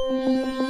തനനം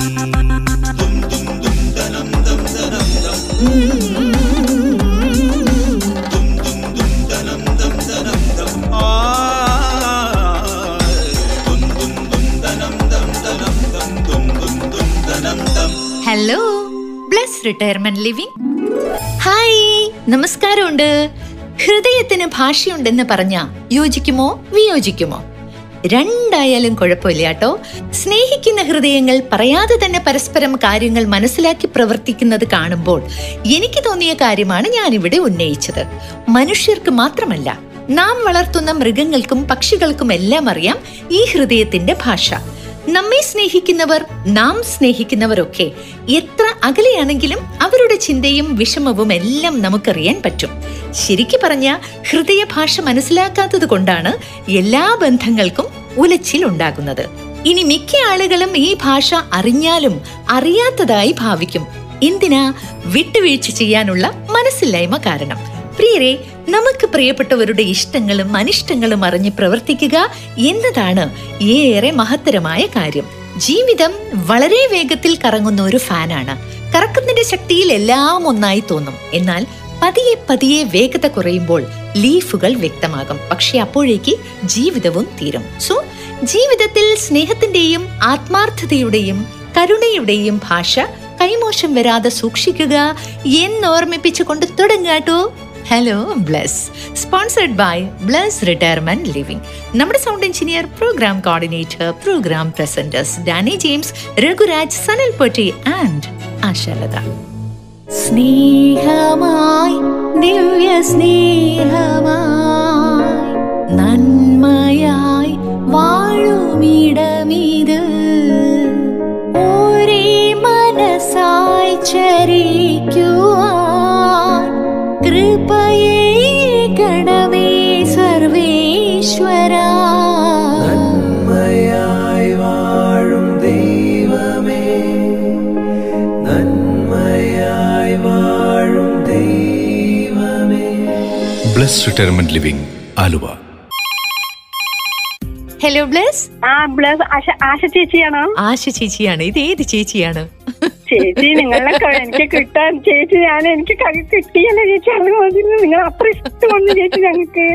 retirement living hi നമസ്കാരമുണ്ട്. ഹൃദയത്തിന് ഭാഷയുണ്ടെന്ന് പറഞ്ഞ യോജിക്കുമോ വിയോജിക്കുമോ? രണ്ടായാലും കുഴപ്പമില്ല കേട്ടോ. സ്നേഹിക്കുന്ന ഹൃദയങ്ങൾ പറയാതെ തന്നെ പരസ്പരം കാര്യങ്ങൾ മനസ്സിലാക്കി പ്രവർത്തിക്കുന്നത് കാണുമ്പോൾ എനിക്ക് തോന്നിയ കാര്യമാണ് ഞാനിവിടെ ഉന്നയിച്ചത്. മനുഷ്യർക്ക് മാത്രമല്ല നാം വളർത്തുന്ന മൃഗങ്ങൾക്കും പക്ഷികൾക്കും എല്ലാം അറിയാം ഈ ഹൃദയത്തിന്റെ ഭാഷ. നമ്മെ സ്നേഹിക്കുന്നവർ നാം സ്നേഹിക്കുന്നവരൊക്കെ എത്ര അകലെയാണെങ്കിലും അവരുടെ ചിന്തയും വിഷമവും എല്ലാം നമുക്കറിയാൻ പറ്റും. ശരിക്കു പറഞ്ഞ ഹൃദയഭാഷ മനസ്സിലാക്കാത്തത് കൊണ്ടാണ് എല്ലാ ബന്ധങ്ങൾക്കും ഉലച്ചിൽ ഉണ്ടാകുന്നത്. ഇനി മിക്ക ആളുകളും ഈ ഭാഷ അറിഞ്ഞാലും അറിയാത്തതായി ഭാവിക്കും. എന്തിനാ? വിട്ടുവീഴ്ച ചെയ്യാനുള്ള മനസ്സില്ലായ്മ കാരണം. പ്രിയരെ നമുക്ക് പ്രിയപ്പെട്ടവരുടെ ഇഷ്ടങ്ങളും അനിഷ്ടങ്ങളും അറിഞ്ഞ് പ്രവർത്തിക്കുക എന്നതാണ് ഏറെ മഹത്തരമായ കാര്യം. ജീവിതം വളരെ വേഗത്തിൽ കറങ്ങുന്ന ഒരു ഫാനാണ്. കറക്കുന്നതിന്റെ ശക്തിയിൽ എല്ലാം ഒന്നായി തോന്നും. എന്നാൽ പതിയെ പതിയെ വേഗത കുറയുമ്പോൾ ലീഫുകൾ വ്യക്തമാകും. പക്ഷെ അപ്പോഴേക്ക് ജീവിതവും തീരും. സോ ജീവിതത്തിൽ സ്നേഹത്തിന്റെയും ആത്മാർത്ഥതയുടെയും കരുണയുടെയും ഭാഷ കൈമോശം വരാതെ സൂക്ഷിക്കുക എന്നോർമ്മിപ്പിച്ചുകൊണ്ട് തുടങ്ങാട്ടോ. Hello bless sponsored by bless retirement living നമ്മുടെ sound engineer programme coordinator programme presenters Danny James Raghuraj Sanal Potti and Ashalatha സ്നേഹമായി ദിവ്യ സ്നേഹമായി നന്മയായി വാഴുമിടമിത് നന്മയായി വാഴും ദൈവമേ. നന്മയായി വാഴും ദൈവമേ. Bless retirement living Aluva. Hello bless ah bless Asha Asha ചേച്ചിയാണോ? Asha ചേച്ചിയാണ്. ഇത് ഏത് ചേച്ചിയാണ്? ചേച്ചി നിങ്ങളെ എനിക്ക് കിട്ടാൻ ചേച്ചി ഞാൻ എനിക്ക് കിട്ടിയല്ലോ ചേച്ചി അത് മതി നിങ്ങൾ അത്ര ഇഷ്ടമാണ് ചേച്ചി ഞങ്ങൾക്ക്.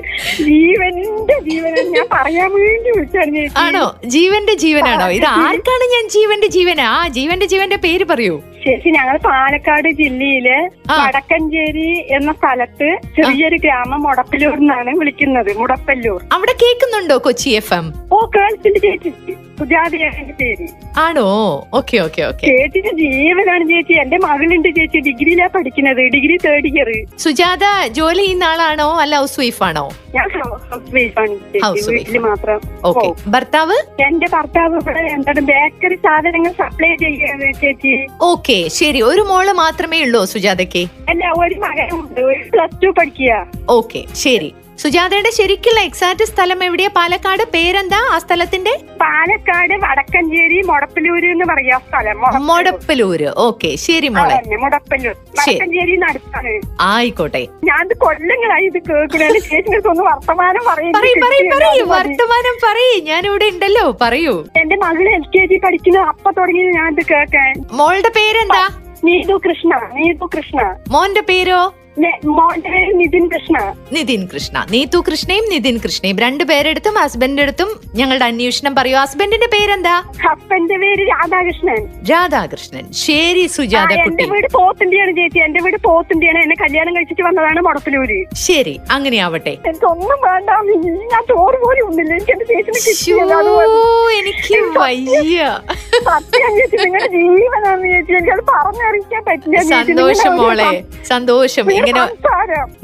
ജീവന്റെ ജീവനാണ്. ഞാൻ പറയാൻ വേണ്ടി വിളിച്ചാണ് ചേച്ചി. ആണോ? ജീവന്റെ ജീവനാണോ? ഇത് ആർക്കാണ് ഞാൻ ജീവന്റെ ജീവനാ? ആ ജീവന്റെ ജീവന്റെ പേര് പറയൂ. ചേച്ചി ഞങ്ങൾ പാലക്കാട് ജില്ലയിലെ വടക്കഞ്ചേരി എന്ന സ്ഥലത്ത് ചെറിയൊരു ഗ്രാമം മുടപ്പല്ലൂർ എന്നാണ് വിളിക്കുന്നത്. മുടപ്പല്ലൂർ. അവിടെ കേൾക്കുന്നുണ്ടോ കൊച്ചി എഫ് എം? ഓ കേൾക്കുന്നുണ്ട് ചേച്ചി. സുജാതയാണ് പേര്. ആണോ? Okay okay okay. ചേച്ചിന്റെ ജീവനാണ് ചേച്ചി? എന്റെ മകളുണ്ട് ചേച്ചി. ഡിഗ്രിയിലാ പഠിക്കുന്നത്. ഡിഗ്രി തേർഡ് ഇയർ സുജാത ജോലി ചെയ്യുന്ന ആളാണോ അല്ല ഹൗസ് വൈഫ് ആണോ? ഞാൻ ഹൗസ് വൈഫ് ആണ് ചേച്ചി. വീട്ടിൽ മാത്രം ഓക്കെ ഭർത്താവ്? എന്റെ ഭർത്താവ് ഇവിടെ എന്താണ് ബേക്കറി സാധനങ്ങൾ സപ്ലൈ ചെയ്യാണ് ചേച്ചി. ഓക്കെ ശരി. ഒരു മോൾ മാത്രമേ ഉള്ളൂ സുജാതയ്ക്ക്? അല്ല ഒരു മകനുണ്ട്. ഒരു പ്ലസ് ടു പഠിക്കുക. ഓക്കെ ശരി. സുജാതയുടെ ശരിക്കുള്ള എക്സാക്ട് സ്ഥലം എവിടെയാ? പാലക്കാട്. പേരെന്താ? ആ സ്ഥലത്തിന്റെ? പാലക്കാട് വടക്കഞ്ചേരി മുടപ്പലൂര് എന്ന് പറയാ സ്ഥലം. മുടപ്പലൂര് ഓക്കെ ശരി മോളെ. മുടപ്പലൂർ വടക്കഞ്ചേരി ആയിക്കോട്ടെ. ഞാൻ കൊല്ലങ്ങളായി ഇത് കേൾക്കണേ. ഒന്ന് വർത്തമാനം പറയും. വർത്തമാനം പറയ്. ഞാൻ ഇവിടെ ഉണ്ടല്ലോ. പറയൂ. എന്റെ മകൾ എൽ കെ ജി പഠിക്കുന്ന. അപ്പൊ തുടങ്ങി ഞാൻ ഇത് കേൾക്കാൻ. മോളുടെ പേരെന്താ? നീതു കൃഷ്ണ നീതു കൃഷ്ണ. മോന്റെ പേരോ? മോന്റെ നിതിൻ കൃഷ്ണ. നിതിൻ കൃഷ്ണ. നീതു കൃഷ്ണയും നിതിൻ കൃഷ്ണയും രണ്ടുപേരെടുത്തും ഹസ്ബൻഡ് എടുത്തും ഞങ്ങളുടെ അന്വേഷണം പറയൂ. ഹസ്ബൻഡിന്റെ പേരെന്താ? ഹസ്ബൻഡിന്റെ പേര് രാധാകൃഷ്ണൻ. രാധാകൃഷ്ണൻ. ശരി സുജാത എന്റെ വീട് പോത്തിന്റെയാണ് ചേച്ചി. എന്റെ വീട് പോത്തിന്റെയാണ് എന്നെ കല്യാണം കഴിച്ചിട്ട് വന്നതാണ് മുടപ്പിലൂര് ശരി അങ്ങനെയാവട്ടെ. എനിക്കൊന്നും വേണ്ട. ഞാൻ ചോറ് പോലും ഒന്നില്ല എനിക്ക് എന്റെ ചേച്ചിനെ. എനിക്ക് വയ്യ. സത്യം ചേച്ചി നിങ്ങളുടെ ജീവനാണ് ചേച്ചി. എനിക്കത് പറഞ്ഞറിയിക്കാൻ പറ്റില്ല. സന്തോഷം മോളെ. സന്തോഷം. ഇങ്ങനെ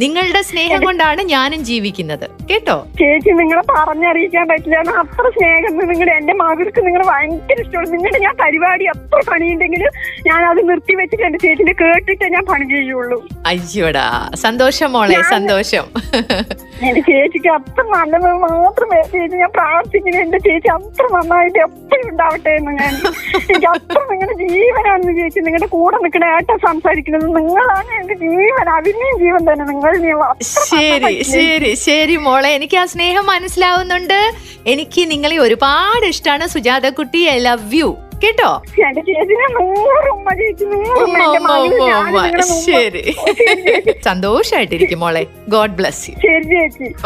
നിങ്ങളുടെ സ്നേഹം കൊണ്ടാണ് ഞാനും ജീവിക്കുന്നത്. കേട്ടോ? ചേച്ചി നിങ്ങളെ പറഞ്ഞറിയിക്കാൻ പറ്റില്ല. അത്ര സ്നേഹം നിങ്ങളുടെ എന്റെ മകൾക്ക് നിങ്ങൾ ഭയങ്കര ഇഷ്ടമാണ്. നിങ്ങളുടെ ഞാൻ പരിപാടി എത്ര പണിയുണ്ടെങ്കിലും ഞാൻ അത് നിർത്തി വെച്ചിട്ട് എന്റെ ചേച്ചിന്റെ കേട്ടിട്ടേ ഞാൻ പണി ചെയ്യുള്ളൂ. അയ്യോടാ സന്തോഷം മോളെ സന്തോഷം. എന്റെ ചേച്ചിക്ക് അത്ര നല്ലത് മാത്രമേ ചേച്ചി ഞാൻ പ്രാർത്ഥിക്കുന്നു. എന്റെ ചേച്ചി അത്ര നന്നായിട്ട് എപ്പോഴും ഉണ്ടാവട്ടെ എന്ന് ഞാൻ എനിക്ക് അത്ര നിങ്ങളുടെ ജീവനാണെന്ന് ചേച്ചി. നിങ്ങളുടെ കൂടെ നിൽക്കണ ഏട്ടൻ സംസാരിക്കുന്നത് നിങ്ങളാണ് എന്റെ ജീവൻ. അതിനെയും ജീവൻ തന്നെ നിങ്ങൾ ശരി ശരി ശരി മോളെ. എനിക്ക് ആ സ്നേഹം മനസ്സിലാവുന്നുണ്ട്. എനിക്ക് നിങ്ങളെ ഒരുപാട് ഇഷ്ടമാണ് സുജാത കുട്ടി ഐ ലവ് യു കേട്ടോ? ശരി. സന്തോഷായിട്ടിരിക്കും മോളെ. God bless you.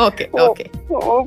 ഓക്കെ ഓ, ഓക്കെ ഓ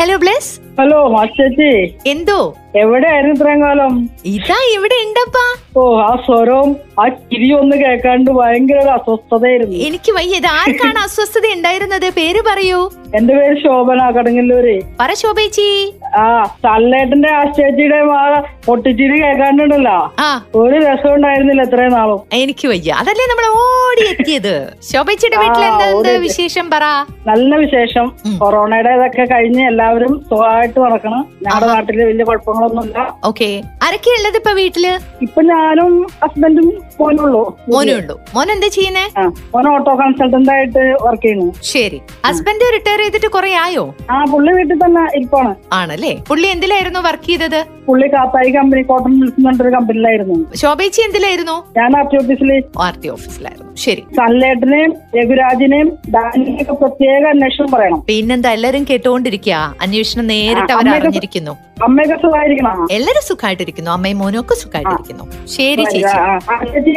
Hello bless hello മാസ്റ്റേച്ചി എന്തോ എവിടെയായിരുന്നു ഇത്രയും കാലം? ഇതാ ഇവിടെ ഉണ്ടപ്പാ. ഓ ആ സ്വരവും ആ ചിരി ഒന്ന് കേൾക്കാണ്ട് ഭയങ്കര ഒരു അസ്വസ്ഥതയായിരുന്നു. എനിക്ക് വയ്യ ഇത് ആർക്കാണ് അസ്വസ്ഥത ഉണ്ടായിരുന്നത്? പേര് പറയൂ. എന്റെ പേര് ശോഭന കടങ്ങല്ലൂര്. പറ ശോഭേച്ചി. ആ തള്ളേട്ടന്റെ ആ ചേച്ചിയുടെ ആ പൊട്ടിച്ചിരി കേൾക്കാണ്ടുണ്ടല്ലോ. ആ. ഒരു രസം ഉണ്ടായിരുന്നില്ല ഇത്രയും നാളും. എനിക്ക് വയ്യ. അതല്ലേ നമ്മൾ ഓടി എത്തിയത് ശോഭേച്ചിയുടെ വീട്ടിൽ എന്താ എന്താ വിശേഷം? പറ. നല്ല വിശേഷം. കൊറോണയുടെ ഇതൊക്കെ കഴിഞ്ഞ് എല്ലാവരും സുഖമായിട്ട് നടക്കണം. ഞങ്ങളുടെ നാട്ടിൽ വലിയ കുഴപ്പങ്ങളൊന്നുമില്ല ഓക്കെ. ആരൊക്കെയുള്ളത് ഇപ്പൊ വീട്ടിൽ? ഇപ്പൊ ഞാനും ഹസ്ബൻഡും മോനുള്ളൂ മോനേ ഉള്ളൂ. മോൻ എന്താ ചെയ്യുന്നേ? ആ മോൻ ഓട്ടോ കൺസൾട്ടന്റ് ആയിട്ട് വർക്ക് ചെയ്യുന്നു. ശരി. ഹസ്ബൻഡ് റിട്ടയർ ചെയ്തിട്ട് കുറെ ആയോ? ആ പുള്ളി വീട്ടിൽ തന്നെ ഇരിപ്പാണ്. ആണല്ലേ? പുള്ളി എന്തിലായിരുന്നു വർക്ക് ചെയ്തത്? പുള്ളി കാത്തായി കമ്പനി കോട്ടൺ മിൽസ് എന്ന് പറഞ്ഞൊരു കമ്പനിയിലായിരുന്നു ശോഭേച്ചി എന്തിലായിരുന്നു? ഞാൻ ആർ ടി ഓഫീസിലെ ആർ ടി ഓഫീസിലായിരുന്നു ശരി. സൺലേട്ടിനെയും രഘുരാജിനെയും ഡാനിയൊക്കെ പ്രത്യേക അന്വേഷണം പറയണം. പിന്നെന്താ എല്ലാരും കേട്ടുകൊണ്ടിരിക്കുക അന്വേഷണം നേരിട്ട് അവർ അറിഞ്ഞിരിക്കുന്നു അമ്മയൊക്കെ സുഖമായിരിക്കണം എല്ലാരും സുഖമായിട്ടിരിക്കുന്നു അമ്മയും മോനും ഒക്കെ സുഖമായിട്ടിരിക്കുന്നു ശരി ചേച്ചി.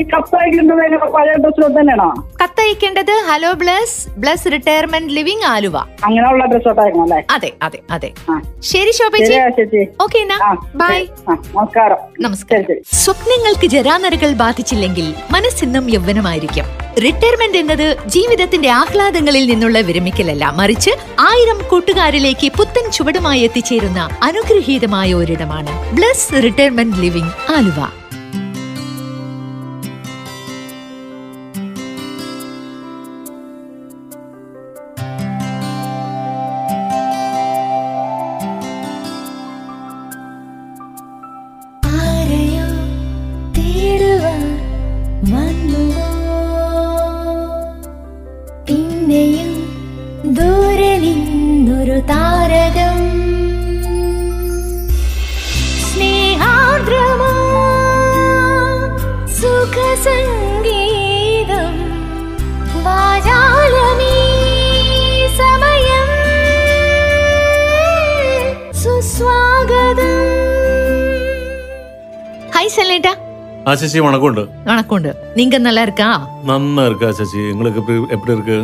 കത്തയക്കേണ്ടത് hello bless. Bless retirement living Aluva. അങ്ങനെയുള്ള അതെ അതെ അതെ. ശരി ശരിയാ ചേച്ചി. ഓക്കെ എന്നാ. ബൈ. നമസ്കാരം. നമസ്കാരം. സ്വപ്നങ്ങൾക്ക് ജരാനരകൾ ബാധിച്ചില്ലെങ്കിൽ മനസ്സിന്നും യൗവനമായിരിക്കും. റിട്ടയർമെന്റ് എന്നത് ജീവിതത്തിന്റെ ആഹ്ലാദങ്ങളിൽ നിന്നുള്ള വിരമിക്കലല്ല. മറിച്ച് ആയിരം കൂട്ടുകാരിലേക്ക് പുത്തൻ ചുവടുമായി എത്തിച്ചേരുന്ന അനുഗ്രഹീതമായ ഒരിടമാണ്. Bless retirement living Aluva. வணக்கம் உண்டு வணக்கம் உண்டு நீங்க நல்லா இருக்கா இருக்கா உங்களுக்கு எப்படி இருக்கு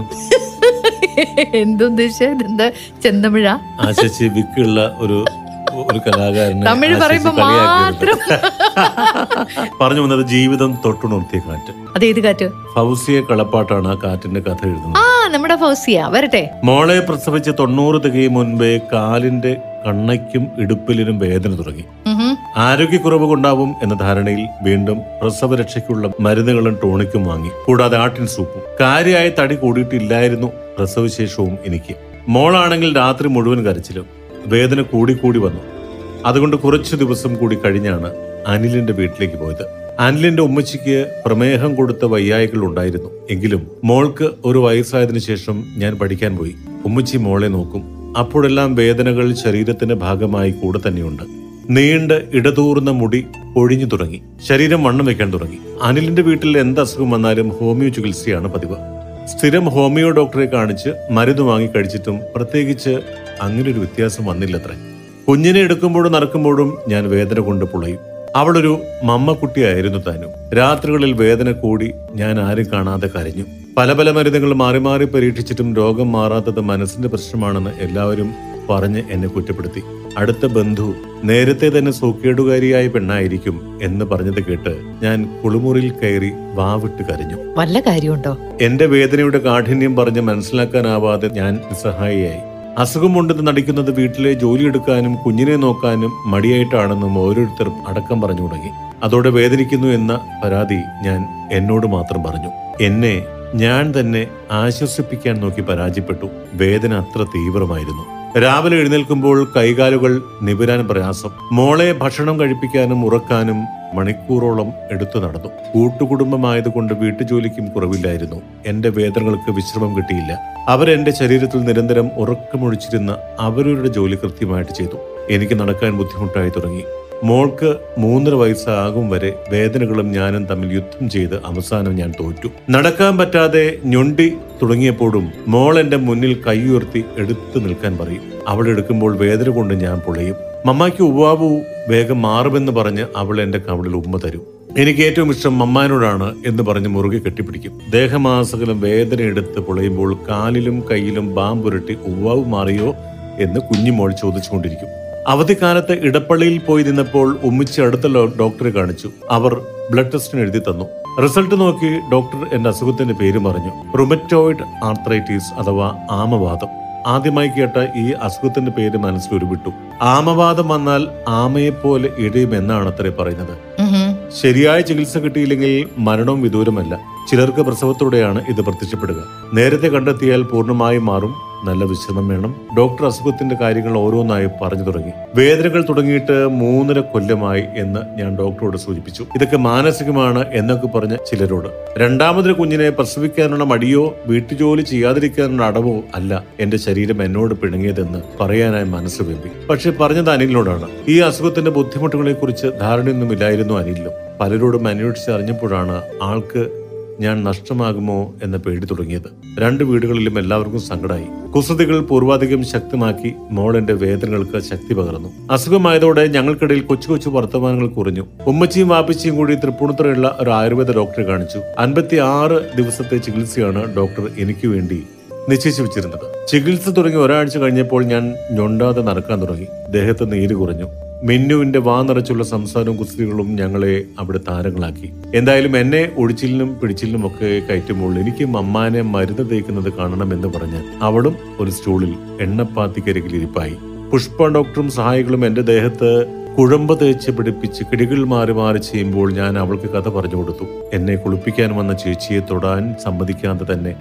പറഞ്ഞു വന്നത് ജീവിതം തൊട്ടുണർത്തിയ കാറ്റ്. അതേത് കാറ്റ്? ഫൗസിയ കളപ്പാട്ടാണ് ആ കാറ്റിന്റെ കഥ എഴുതുന്നത്. ആ നമ്മുടെ ഫൗസിയ. വരട്ടെ. മോളെ പ്രസവിച്ച് തൊണ്ണൂറ് തികയും മുൻപേ കാലിന്റെ കണ്ണയ്ക്കും ഇടുപ്പിലിനും വേദന തുടങ്ങി. ആരോഗ്യക്കുറവ് കൊണ്ടാവും എന്ന ധാരണയിൽ വീണ്ടും പ്രസവരക്ഷയ്ക്കുള്ള മരുന്നുകളും ടോണിക്കും വാങ്ങി. കൂടാതെ ആട്ടിൻ സൂപ്പും. കാര്യമായ തടി കൂടിയിട്ടില്ലായിരുന്നു പ്രസവശേഷവും എനിക്ക്. മോളാണെങ്കിൽ രാത്രി മുഴുവൻ കരച്ചിലും. വേദന കൂടിക്കൂടി വന്നു. അതുകൊണ്ട് കുറച്ചു ദിവസം കൂടി കഴിഞ്ഞാണ് അനിലിന്റെ വീട്ടിലേക്ക് പോയത്. അനിലിന്റെ ഉമ്മച്ചിക്ക് പ്രമേഹം കൊടുത്ത വയ്യായ്കൾ ഉണ്ടായിരുന്നു. എങ്കിലും മോൾക്ക് ഒരു വയസ്സായതിനു ശേഷം ഞാൻ പഠിക്കാൻ പോയി. ഉമ്മച്ചി മോളെ നോക്കും. അപ്പോഴെല്ലാം വേദനകൾ ശരീരത്തിന്റെ ഭാഗമായി കൂടെ തന്നെയുണ്ട്. നീണ്ട് ഇടതൂർന്ന മുടി ഒഴിഞ്ഞു തുടങ്ങി. ശരീരം വണ്ണം വെക്കാൻ തുടങ്ങി. അനിലിന്റെ വീട്ടിൽ എന്ത് അസുഖം വന്നാലും ഹോമിയോ ചികിത്സയാണ് പതിവ്. സ്ഥിരം ഹോമിയോ ഡോക്ടറെ കാണിച്ച് മരുന്ന് വാങ്ങി കഴിച്ചിട്ടും പ്രത്യേകിച്ച് അങ്ങനെ ഒരു വ്യത്യാസം വന്നില്ലത്രേ. കുഞ്ഞിനെ എടുക്കുമ്പോഴും നടക്കുമ്പോഴും ഞാൻ വേദന കൊണ്ട് പുളയും. അവളൊരു മമ്മക്കുട്ടിയായിരുന്നു താനും. രാത്രികളിൽ വേദന കൂടി ഞാൻ ആരും കാണാതെ കരഞ്ഞു. പല പല മരുന്നുകൾ മാറി മാറി പരീക്ഷിച്ചിട്ടും രോഗം മാറാത്തത് മനസ്സിന്റെ പ്രശ്നമാണെന്ന് എല്ലാവരും പറഞ്ഞ് എന്നെ കുറ്റപ്പെടുത്തി. അടുത്ത ബന്ധു നേരത്തെ തന്നെ സൂക്കേടുകാരിയായ പെണ്ണായിരിക്കും എന്ന് പറഞ്ഞത് കേട്ട് ഞാൻ കുളിമുറിയിൽ കയറി വാവിട്ട് കരഞ്ഞു. വല്ല കാര്യമുണ്ടോ? എന്റെ വേദനയുടെ കാഠിന്യം പറഞ്ഞ് മനസ്സിലാക്കാനാവാതെ ഞാൻ നിസ്സഹായിയായി. അസുഖമുണ്ടെന്ന് നടിക്കുന്നത് വീട്ടിലെ ജോലിയെടുക്കാനും കുഞ്ഞിനെ നോക്കാനും മടിയായിട്ടാണെന്നും ഓരോരുത്തർ അടക്കം പറഞ്ഞു തുടങ്ങി. അതോടെ വേദനിക്കുന്നു എന്ന പരാതി ഞാൻ എന്നോട് മാത്രം പറഞ്ഞു. എന്നെ ഞാൻ തന്നെ ആശ്വസിപ്പിക്കാൻ നോക്കി പരാജയപ്പെട്ടു. വേദന അത്ര തീവ്രമായിരുന്നു. രാവിലെ എഴുന്നേൽക്കുമ്പോൾ കൈകാലുകൾ നിവരാൻ പ്രയാസം. മോളെ ഭക്ഷണം കഴിപ്പിക്കാനും ഉറക്കാനും മണിക്കൂറോളം എടുത്തു നടന്നു. കൂട്ടുകുടുംബമായതുകൊണ്ട് വീട്ടുജോലിക്കും കുറവില്ലായിരുന്നു. എന്റെ വേദനകൾക്ക് വിശ്രമം കിട്ടിയില്ല. അവരെന്റെ ശരീരത്തിൽ നിരന്തരം ഉറക്കമൊഴിച്ചിരുന്ന അവരുടെ ജോലി കൃത്യമായിട്ട് ചെയ്തു. എനിക്ക് നടക്കാൻ ബുദ്ധിമുട്ടായി തുടങ്ങി. മോൾക്ക് മൂന്നര വയസ്സാകും വരെ വേദനകളും ഞാനും തമ്മിൽ യുദ്ധം ചെയ്ത് അവസാനം ഞാൻ തോറ്റു. നടക്കാൻ പറ്റാതെ ഞൊണ്ടി തുടങ്ങിയപ്പോഴും മോൾ എന്റെ മുന്നിൽ കൈയുയർത്തി എടുത്തു നിൽക്കാൻ പറയും. അവൾ എടുക്കുമ്പോൾ വേദന കൊണ്ട് ഞാൻ പൊളയും. മമ്മാക്ക് ഉവാവു വേഗം മാറുമെന്ന് പറഞ്ഞ് അവൾ എന്റെ കവിളിൽ ഉമ്മ തരും. എനിക്ക് ഏറ്റവും ഇഷ്ടം മമ്മാനോടാണ് എന്ന് പറഞ്ഞ് മുറുകെ കെട്ടിപ്പിടിക്കും. ദേഹമാസകലം വേദന എടുത്ത് പൊളയുമ്പോൾ കാലിലും കയ്യിലും ബാമ്പുരട്ടി ഉവ്വാവ് മാറിയോ എന്ന് കുഞ്ഞുമോൾ ചോദിച്ചുകൊണ്ടിരിക്കും. അവധിക്കാലത്ത് ഇടപ്പള്ളിയിൽ പോയി നിന്നപ്പോൾ ഉമ്മിച്ച് അടുത്തുള്ള ഡോക്ടറെ കാണിച്ചു. അവർ ബ്ലഡ് ടെസ്റ്റിന് എഴുതി തന്നു. റിസൾട്ട് നോക്കി ഡോക്ടർ എന്റെ അസുഖത്തിന്റെ പേര് പറഞ്ഞു റുമറ്റോയിഡ് ആർത്രൈറ്റിസ് അഥവാ ആമവാദം. ആദ്യമായി കേട്ട ഈ അസുഖത്തിന്റെ പേര് മനസ്സിൽ ഉരുവിട്ടു. ആമവാദം വന്നാൽ ആമയെപ്പോലെ ഇഴയുമെന്നാണ് അത്രേ പറയുന്നത്. ശരിയായ ചികിത്സ കിട്ടിയില്ലെങ്കിൽ മരണവും വിദൂരമല്ല. ചിലർക്ക് പ്രസവത്തോടെയാണ് ഇത് പ്രത്യക്ഷപ്പെടുക. നേരത്തെ കണ്ടെത്തിയാൽ പൂർണമായും മാറും. നല്ല വിശ്രമം വേണം. ഡോക്ടർ അസുഖത്തിന്റെ കാര്യങ്ങൾ ഓരോന്നായി പറഞ്ഞു തുടങ്ങി. വേദനകൾ തുടങ്ങിയിട്ട് മൂന്നര കൊല്ലമായി എന്ന് ഞാൻ ഡോക്ടറോട് സൂചിപ്പിച്ചു. ഇതൊക്കെ മാനസികമാണ് എന്നൊക്കെ പറഞ്ഞ ചിലരോട്. രണ്ടാമതൊരു കുഞ്ഞിനെ പ്രസവിക്കാനുള്ള മടിയോ വീട്ടുജോലി ചെയ്യാതിരിക്കാനുള്ള അടവോ അല്ല എന്റെ ശരീരം എന്നോട് പിണങ്ങിയതെന്ന് പറയാനായി മനസ്സ് വെമ്പി പക്ഷെ പറഞ്ഞത് അനിലിനോടാണ്. ഈ അസുഖത്തിന്റെ ബുദ്ധിമുട്ടുകളെ കുറിച്ച് ധാരണയൊന്നുമില്ലായിരുന്നു അനിലിനും. പലരോടും അന്വേഷിച്ച് അറിഞ്ഞപ്പോഴാണ് ആൾക്ക് ഞാൻ നഷ്ടമാകുമോ എന്ന പേടി തുടങ്ങിയത്. രണ്ട് വീടുകളിലും എല്ലാവർക്കും സങ്കടമായി കുസൃതികൾ പൂർവാധികം ശക്തമാക്കി മോളന്റെ വേദനകൾക്ക് ശക്തി പകർന്നു. അസുഖമായതോടെ ഞങ്ങൾക്കിടയിൽ കൊച്ചു കൊച്ചു വർത്തമാനങ്ങൾ കുറഞ്ഞു. ഉമ്മച്ചിയും വാപ്പച്ചിയും കൂടി തൃപ്പൂണിത്തുറയുള്ള ഒരു ആയുർവേദ ഡോക്ടറെ കാണിച്ചു. അൻപത്തി ആറ് ദിവസത്തെ ചികിത്സയാണ് ഡോക്ടർ എനിക്ക് വേണ്ടി നിശ്ചയിച്ചു വെച്ചിരുന്നത്. ചികിത്സ തുടങ്ങി ഒരാഴ്ച കഴിഞ്ഞപ്പോൾ ഞാൻ ഞൊണ്ടാതെ നടക്കാൻ തുടങ്ങി. ദേഹത്ത് നീര് കുറഞ്ഞു. മിന്നുവിന്റെ വാ നിറച്ചുള്ള സംസാരവും കുസ്തികളും ഞങ്ങളെ അവിടെ താരങ്ങളാക്കി. എന്തായാലും എന്നെ ഒഴിച്ചിലിനും പിടിച്ചിലിനും ഒക്കെ കയറ്റുമ്പോൾ എനിക്ക് മമ്മാനെ മരുന്ന് തേക്കുന്നത് കാണണമെന്ന് പറഞ്ഞ് അവളും ഒരു സ്റ്റൂളിൽ എണ്ണപ്പാത്തിക്കരികിൽ ഇരിപ്പായി. പുഷ്പ ഡോക്ടറും സഹായികളും എന്റെ ദേഹത്ത് കുഴമ്പ് തേച്ച് പിടിപ്പിച്ച് കിടികൾ മാറി മാറി ചെയ്യുമ്പോൾ ഞാൻ അവൾക്ക് കഥ പറഞ്ഞു കൊടുത്തു. എന്നെ കുളിപ്പിക്കാൻ വന്ന ചേച്ചിയെ തൊടാൻ സമ്മതിക്കാതെ തന്നെ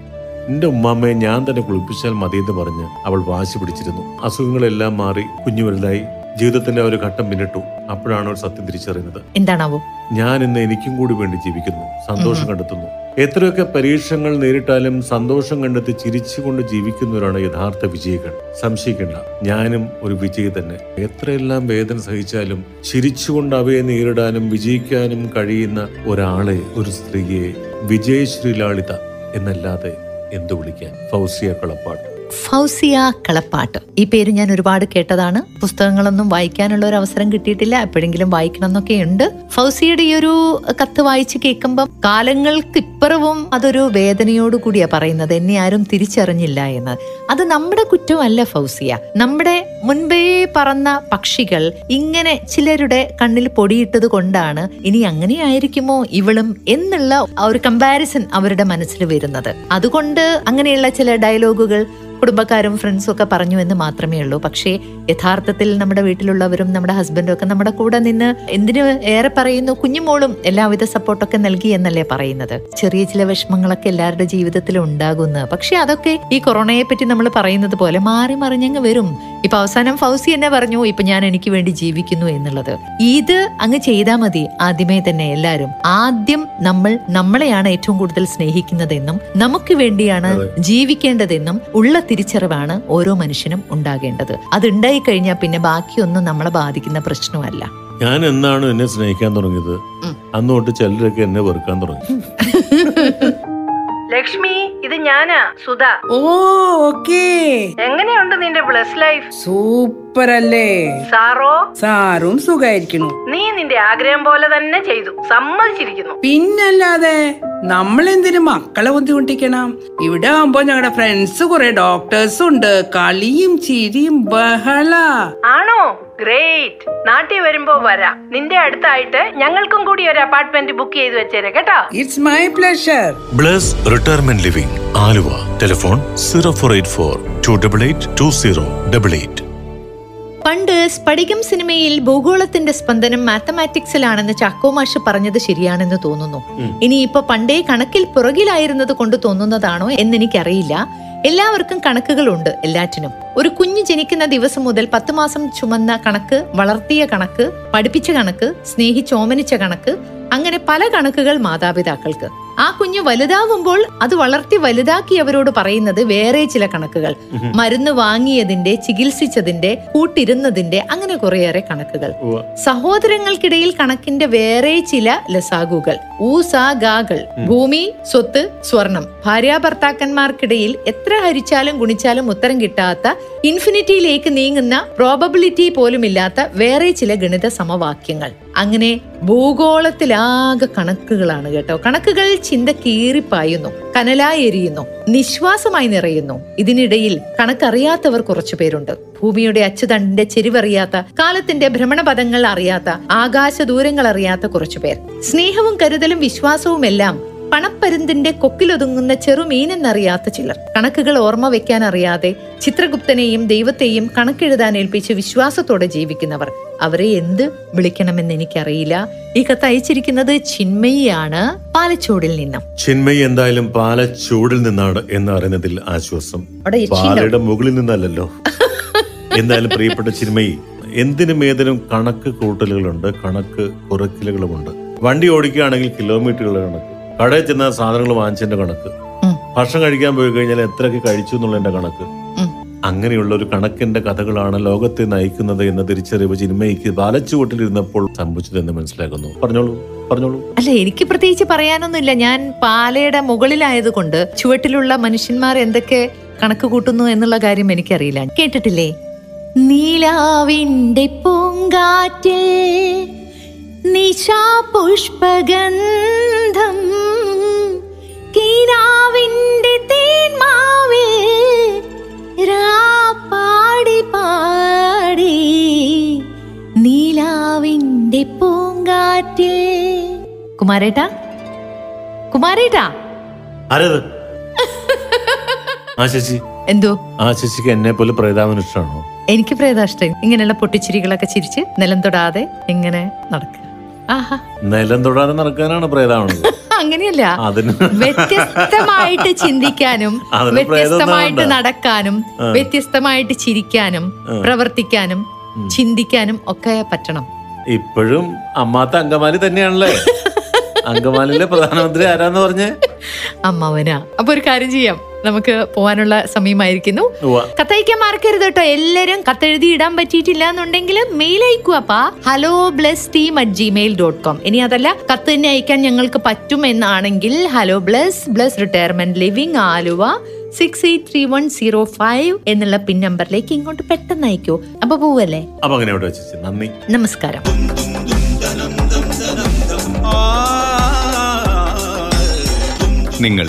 എന്റെ ഉമ്മാമ്മയെ ഞാൻ തന്നെ കുളിപ്പിച്ചാൽ മതിയെന്ന് പറഞ്ഞ് അവൾ വാശി പിടിച്ചിരുന്നു. അസുഖങ്ങളെല്ലാം മാറി കുഞ്ഞു വലുതായി ജീവിതത്തിന്റെ ഒരു ഘട്ടം പിന്നിട്ടു. അപ്പോഴാണ് ഒരു സത്യം തിരിച്ചറിയുന്നത്. എന്താണാവോ? ഞാൻ ഇന്ന് എനിക്കും കൂടി വേണ്ടി ജീവിക്കുന്നു. സന്തോഷം കണ്ടെത്തുന്നു. എത്രയൊക്കെ പരീക്ഷണങ്ങൾ നേരിട്ടാലും സന്തോഷം കണ്ടെത്തി ചിരിച്ചുകൊണ്ട് ജീവിക്കുന്നവരാണ് യഥാർത്ഥ വിജയികൾ. സംശയിക്കേണ്ട. ഞാനും ഒരു വിജയി തന്നെ. എത്രയെല്ലാം വേദന സഹിച്ചാലും ചിരിച്ചുകൊണ്ട് അവയെ നേരിടാനും വിജയിക്കാനും കഴിയുന്ന ഒരാളെ ഒരു സ്ത്രീയെ വിജയശ്രീലാളിത എന്നല്ലാതെ എന്തു വിളിക്കാൻ? ഫൗസിയ കളപ്പാട്ട് ഫൗസിയ കളപ്പാട്ട്. ഈ പേര് ഞാൻ ഒരുപാട് കേട്ടതാണ്. പുസ്തകങ്ങളൊന്നും വായിക്കാനുള്ള ഒരു അവസരം കിട്ടിയിട്ടില്ല. എപ്പോഴെങ്കിലും വായിക്കണം എന്നൊക്കെ ഉണ്ട്. ഫൗസിയുടെ ഈ ഒരു കത്ത് വായിച്ച് കേൾക്കുമ്പം കാലങ്ങൾക്ക് ഇപ്പുറവും അതൊരു വേദനയോട് കൂടിയാ പറയുന്നത്. എന്നെ ആരും തിരിച്ചറിഞ്ഞില്ല എന്ന്. അത് നമ്മുടെ കുറ്റമല്ല ഫൗസിയ. നമ്മുടെ മുൻപേ പറന്ന പക്ഷികൾ ഇങ്ങനെ ചിലരുടെ കണ്ണിൽ പൊടിയിട്ടത് കൊണ്ടാണ് ഇനി അങ്ങനെയായിരിക്കുമോ ഇവളും എന്നുള്ള ഒരു കമ്പാരിസൺ അവരുടെ മനസ്സിൽ വരുന്നത്. അതുകൊണ്ട് അങ്ങനെയുള്ള ചില ഡയലോഗുകൾ കുടുംബക്കാരും ഫ്രണ്ട്സും ഒക്കെ പറഞ്ഞു എന്ന് മാത്രമേ ഉള്ളൂ. പക്ഷേ യഥാർത്ഥത്തിൽ നമ്മുടെ വീട്ടിലുള്ളവരും നമ്മുടെ ഹസ്ബൻഡും ഒക്കെ നമ്മുടെ കൂടെ നിന്ന് എന്തിനു ഏറെ പറയുന്നു? കുഞ്ഞുമോളും എല്ലാവിധ സപ്പോർട്ടൊക്കെ നൽകി എന്നല്ലേ പറയുന്നത്. ചെറിയ ചില വിഷമങ്ങളൊക്കെ എല്ലാവരുടെ ജീവിതത്തിലും ഉണ്ടാകുന്നു. പക്ഷെ അതൊക്കെ ഈ കൊറോണയെ പറ്റി നമ്മൾ പറയുന്നത് പോലെ മാറി മറിഞ്ഞങ്ങ് വരും. ഇപ്പൊ അവസാനം ഫൗസി എന്നെ പറഞ്ഞു ഇപ്പൊ ഞാൻ എനിക്ക് വേണ്ടി ജീവിക്കുന്നു എന്നുള്ളത്. ഇത് അങ്ങ് ചെയ്താൽ മതി. ആദ്യമേ തന്നെ എല്ലാവരും. ആദ്യം നമ്മൾ നമ്മളെയാണ് ഏറ്റവും കൂടുതൽ സ്നേഹിക്കുന്നതെന്നും നമുക്ക് വേണ്ടിയാണ് ജീവിക്കേണ്ടതെന്നും ഉള്ള തിരിച്ചറിവാണ് ഓരോ മനുഷ്യനും ഉണ്ടാകേണ്ടത്. അത് ഉണ്ടായി കഴിഞ്ഞാൽ പിന്നെ ബാക്കിയൊന്നും നമ്മളെ ബാധിക്കുന്ന പ്രശ്നമല്ല. ഞാൻ എന്നാണ് എന്നെ സ്നേഹിക്കാൻ തുടങ്ങിയത്? അന്നോട്ട് ചിലരൊക്കെ എന്നെ വെറുക്കാൻ തുടങ്ങി. ലക്ഷ്മി ഇത് ഞാനാ സുധ. ഓ ഓക്കേ. എങ്ങനെയുണ്ട് നിന്റെ ബ്ലസ് ലൈഫ് സൂപ്പർ അല്ലേ സാറോ? സാറും സുഖായിരിക്കുന്നു. നീ നിന്റെ ആഗ്രഹം പോലെ തന്നെ ചെയ്തു. സമ്മതിച്ചിരിക്കുന്നു. പിന്നല്ലാതെ നമ്മൾ എന്തിനു മക്കളെ ബുദ്ധിമുട്ടിക്കണം. ഇവിടെ ആവുമ്പോ ഞങ്ങളുടെ ഫ്രണ്ട്സ് കുറെ ഡോക്ടേഴ്സും ഉണ്ട്. കളിയും ചിരിയും ബഹള. ആണോ? ഗ്രേറ്റ് നാട്ടിൽ വരുമ്പോ വരാം. നിന്റെ അടുത്തായിട്ട് ഞങ്ങൾക്കും കൂടി ഒരു അപ്പാർട്ട്മെന്റ് ബുക്ക് ചെയ്ത് വെച്ചേരെ കേട്ടോ? It's my pleasure bless retirement living Aluva. Telephone zero four eight four two double eight two zero double eight പണ്ട് സ്പടികം സിനിമയിൽ ഭൂഗോളത്തിന്റെ സ്പന്ദനം മാത്തമാറ്റിക്സിലാണെന്ന് ചാക്കോ മാഷ് പറഞ്ഞത് ശരിയാണെന്ന് തോന്നുന്നു. ഇനി ഇപ്പൊ പണ്ടേ കണക്കിൽ പുറകിലായിരുന്നത് കൊണ്ട് തോന്നുന്നതാണോ എന്നെനിക്കറിയില്ല. എല്ലാവർക്കും കണക്കുകളുണ്ട് എല്ലാറ്റിനും. ഒരു കുഞ്ഞ് ജനിക്കുന്ന ദിവസം മുതൽ പത്ത് മാസം ചുമന്ന കണക്ക് വളർത്തിയ കണക്ക് പഠിപ്പിച്ച കണക്ക് സ്നേഹിച്ചോമനിച്ച കണക്ക് അങ്ങനെ പല കണക്കുകൾ മാതാപിതാക്കൾക്ക്. ആ കുഞ്ഞ് വലുതാവുമ്പോൾ അത് വളർത്തി വലുതാക്കിയവരോട് പറയുന്നത് വേറെ ചില കണക്കുകൾ. മരുന്ന് വാങ്ങിയതിന്റെ ചികിത്സിച്ചതിന്റെ കൂട്ടിരുന്നതിന്റെ അങ്ങനെ കുറേയേറെ കണക്കുകൾ. സഹോദരങ്ങൾക്കിടയിൽ കണക്കിന്റെ വേറെ ചില ലസാഗുകൾ. ഊസാഗാകൾ ഭൂമി സ്വത്ത് സ്വർണം. ഭാര്യാഭർത്താക്കന്മാർക്കിടയിൽ എത്ര ഹരിച്ചാലും ഗുണിച്ചാലും ഉത്തരം കിട്ടാത്ത ഇൻഫിനിറ്റിയിലേക്ക് നീങ്ങുന്ന പ്രോബബിലിറ്റി പോലുമില്ലാത്ത വേറെ ചില ഗണിത സമവാക്യങ്ങൾ. അങ്ങനെ ഭൂഗോളത്തിലാകെ കണക്കുകളാണ് കേട്ടോ. കണക്കുകൾ ചിന്ത കീറിപ്പായുന്നു കനലായി എരിയുന്നു നിശ്വാസമായി നിറയുന്നു. ഇതിനിടയിൽ കണക്കറിയാത്തവർ കുറച്ചു പേരുണ്ട്. ഭൂമിയുടെ അച്ചുതണ്ടിന്റെ ചെരിവറിയാത്ത കാലത്തിന്റെ ഭ്രമണപഥങ്ങൾ അറിയാത്ത ആകാശ ദൂരങ്ങൾ അറിയാത്ത കുറച്ചുപേർ സ്നേഹവും കരുതലും വിശ്വാസവും എല്ലാം പണപ്പരുന്തിന്റെ കൊക്കിലൊതുങ്ങുന്ന ചെറുമീനെന്നറിയാത്ത ചിലർ. കണക്കുകൾ ഓർമ്മ വെക്കാൻ അറിയാതെ ചിത്രഗുപ്തനെയും ദൈവത്തെയും കണക്കെഴുതാൻ ഏൽപ്പിച്ച് വിശ്വാസത്തോടെ ജീവിക്കുന്നവർ. അവരെ എന്ത് വിളിക്കണമെന്ന് എനിക്കറിയില്ല. ഈ കത്ത് അയച്ചിരിക്കുന്നത് ചിന്മയിയാണ്. പാലച്ചൂടിൽ നിന്നും. ചിന്മയി എന്തായാലും പാലച്ചൂടിൽ നിന്നാണ് എന്ന് അറിയുന്നതിൽ ആശ്വാസം? പാലയുടെ മുകളിൽ നിന്നല്ലല്ലോ. എന്തായാലും പ്രിയപ്പെട്ട ചിന്മയി എന്തിനും ഏതിനും കണക്ക് കൂട്ടലുകളുണ്ട് കണക്ക് കുറയ്ക്കലുകളുമുണ്ട്. വണ്ടി ഓടിക്കുകയാണെങ്കിൽ കിലോമീറ്ററുകളുടെ കണക്ക്. കടയിൽ ചെന്ന സാധനങ്ങൾ വാങ്ങിച്ചതിന്റെ കണക്ക്. ഭക്ഷണം കഴിക്കാൻ പോയി കഴിഞ്ഞാൽ എത്രയൊക്കെ കഴിച്ചു എന്നുള്ളതിന്റെ കണക്ക്. അങ്ങനെയുള്ള ഒരു കണക്കിന്റെ കഥകളാണ് ലോകത്തെ നയിക്കുന്നത് എന്ന തിരിച്ചറിവ് ചിന്മയ്ക്ക് പാലച്ചുവട്ടിലിരുന്നപ്പോൾ സംഭവിച്ചതെന്ന് മനസ്സിലാക്കുന്നു. പറഞ്ഞോളൂ പറഞ്ഞോളൂ. അല്ല എനിക്ക് പ്രത്യേകിച്ച് പറയാനൊന്നുമില്ല. ഞാൻ പാലയുടെ മുകളിലായതുകൊണ്ട് ചുവട്ടിലുള്ള മനുഷ്യന്മാർ എന്തൊക്കെ കണക്ക് കൂട്ടുന്നു എന്നുള്ള കാര്യം എനിക്കറിയില്ല. കേട്ടിട്ടില്ലേ? നീലാവിന്റെ പൂങ്കാറ്റിൽ നിശാ പുഷ്പഗന്ധം കീനാവിന്റെ തേന്മാവിൽ രാപ്പാടി പാടി നീലാവിന്റെ പൂങ്കാറ്റിൽ. കുമാരേട്ടാ? കുമാരേട്ടാ? ആരത്? ആ എന്തോ? ആ ശശിക്ക് എന്നെ പോലെ പ്രേതാവിന് ഇഷ്ടമാണോ? എനിക്ക് പ്രേതാഷ്ടം ഇങ്ങനെയുള്ള പൊട്ടിച്ചിരികളൊക്കെ ചിരിച്ച് നിലം തൊടാതെ ഇങ്ങനെ നടക്കുക. നിലം തൊടാതെ നടക്കാനാണ് പ്രേതാവണത്. അങ്ങനെയല്ല. വ്യത്യസ്തമായിട്ട് ചിന്തിക്കാനും വ്യത്യസ്തമായിട്ട് നടക്കാനും. വ്യത്യസ്തമായിട്ട് ചിരിക്കാനും പ്രവർത്തിക്കാനും ചിന്തിക്കാനും ഒക്കെ പറ്റണം. ഇപ്പോഴും അമ്മാത്ത അങ്കമാലി തന്നെയാണല്ലേ? അങ്കമാലിയിലെ പ്രധാനമന്ത്രി ആരാന്ന് പറഞ്ഞേ? അമ്മാവനാ. അപ്പൊ ഒരു കാര്യം ചെയ്യാം. നമുക്ക് പോകാനുള്ള സമയമായിരിക്കുന്നു. കത്തയക്കാൻ മറക്കരുത് കേട്ടോ എല്ലാരും കത്തെഴുതി ഇടാൻ പറ്റിയിട്ടില്ല എന്നുണ്ടെങ്കിൽ mail അയക്കുവാപ്പാ hello bless team at Gmail dot com ഇനി അതല്ല കത്ത് തന്നെ അയക്കാൻ ഞങ്ങൾക്ക് പറ്റും എന്നാണെങ്കിൽ hello bless bless retirement living Aluva six eight three one zero five എന്നുള്ള പിൻ നമ്പറിലേക്ക് ഇങ്ങോട്ട് പെട്ടെന്ന് അയക്കൂ. അപ്പൊ പോവല്ലേ? അപ്പൊ അങ്ങനെ നന്ദി. നമസ്കാരം. നിങ്ങൾ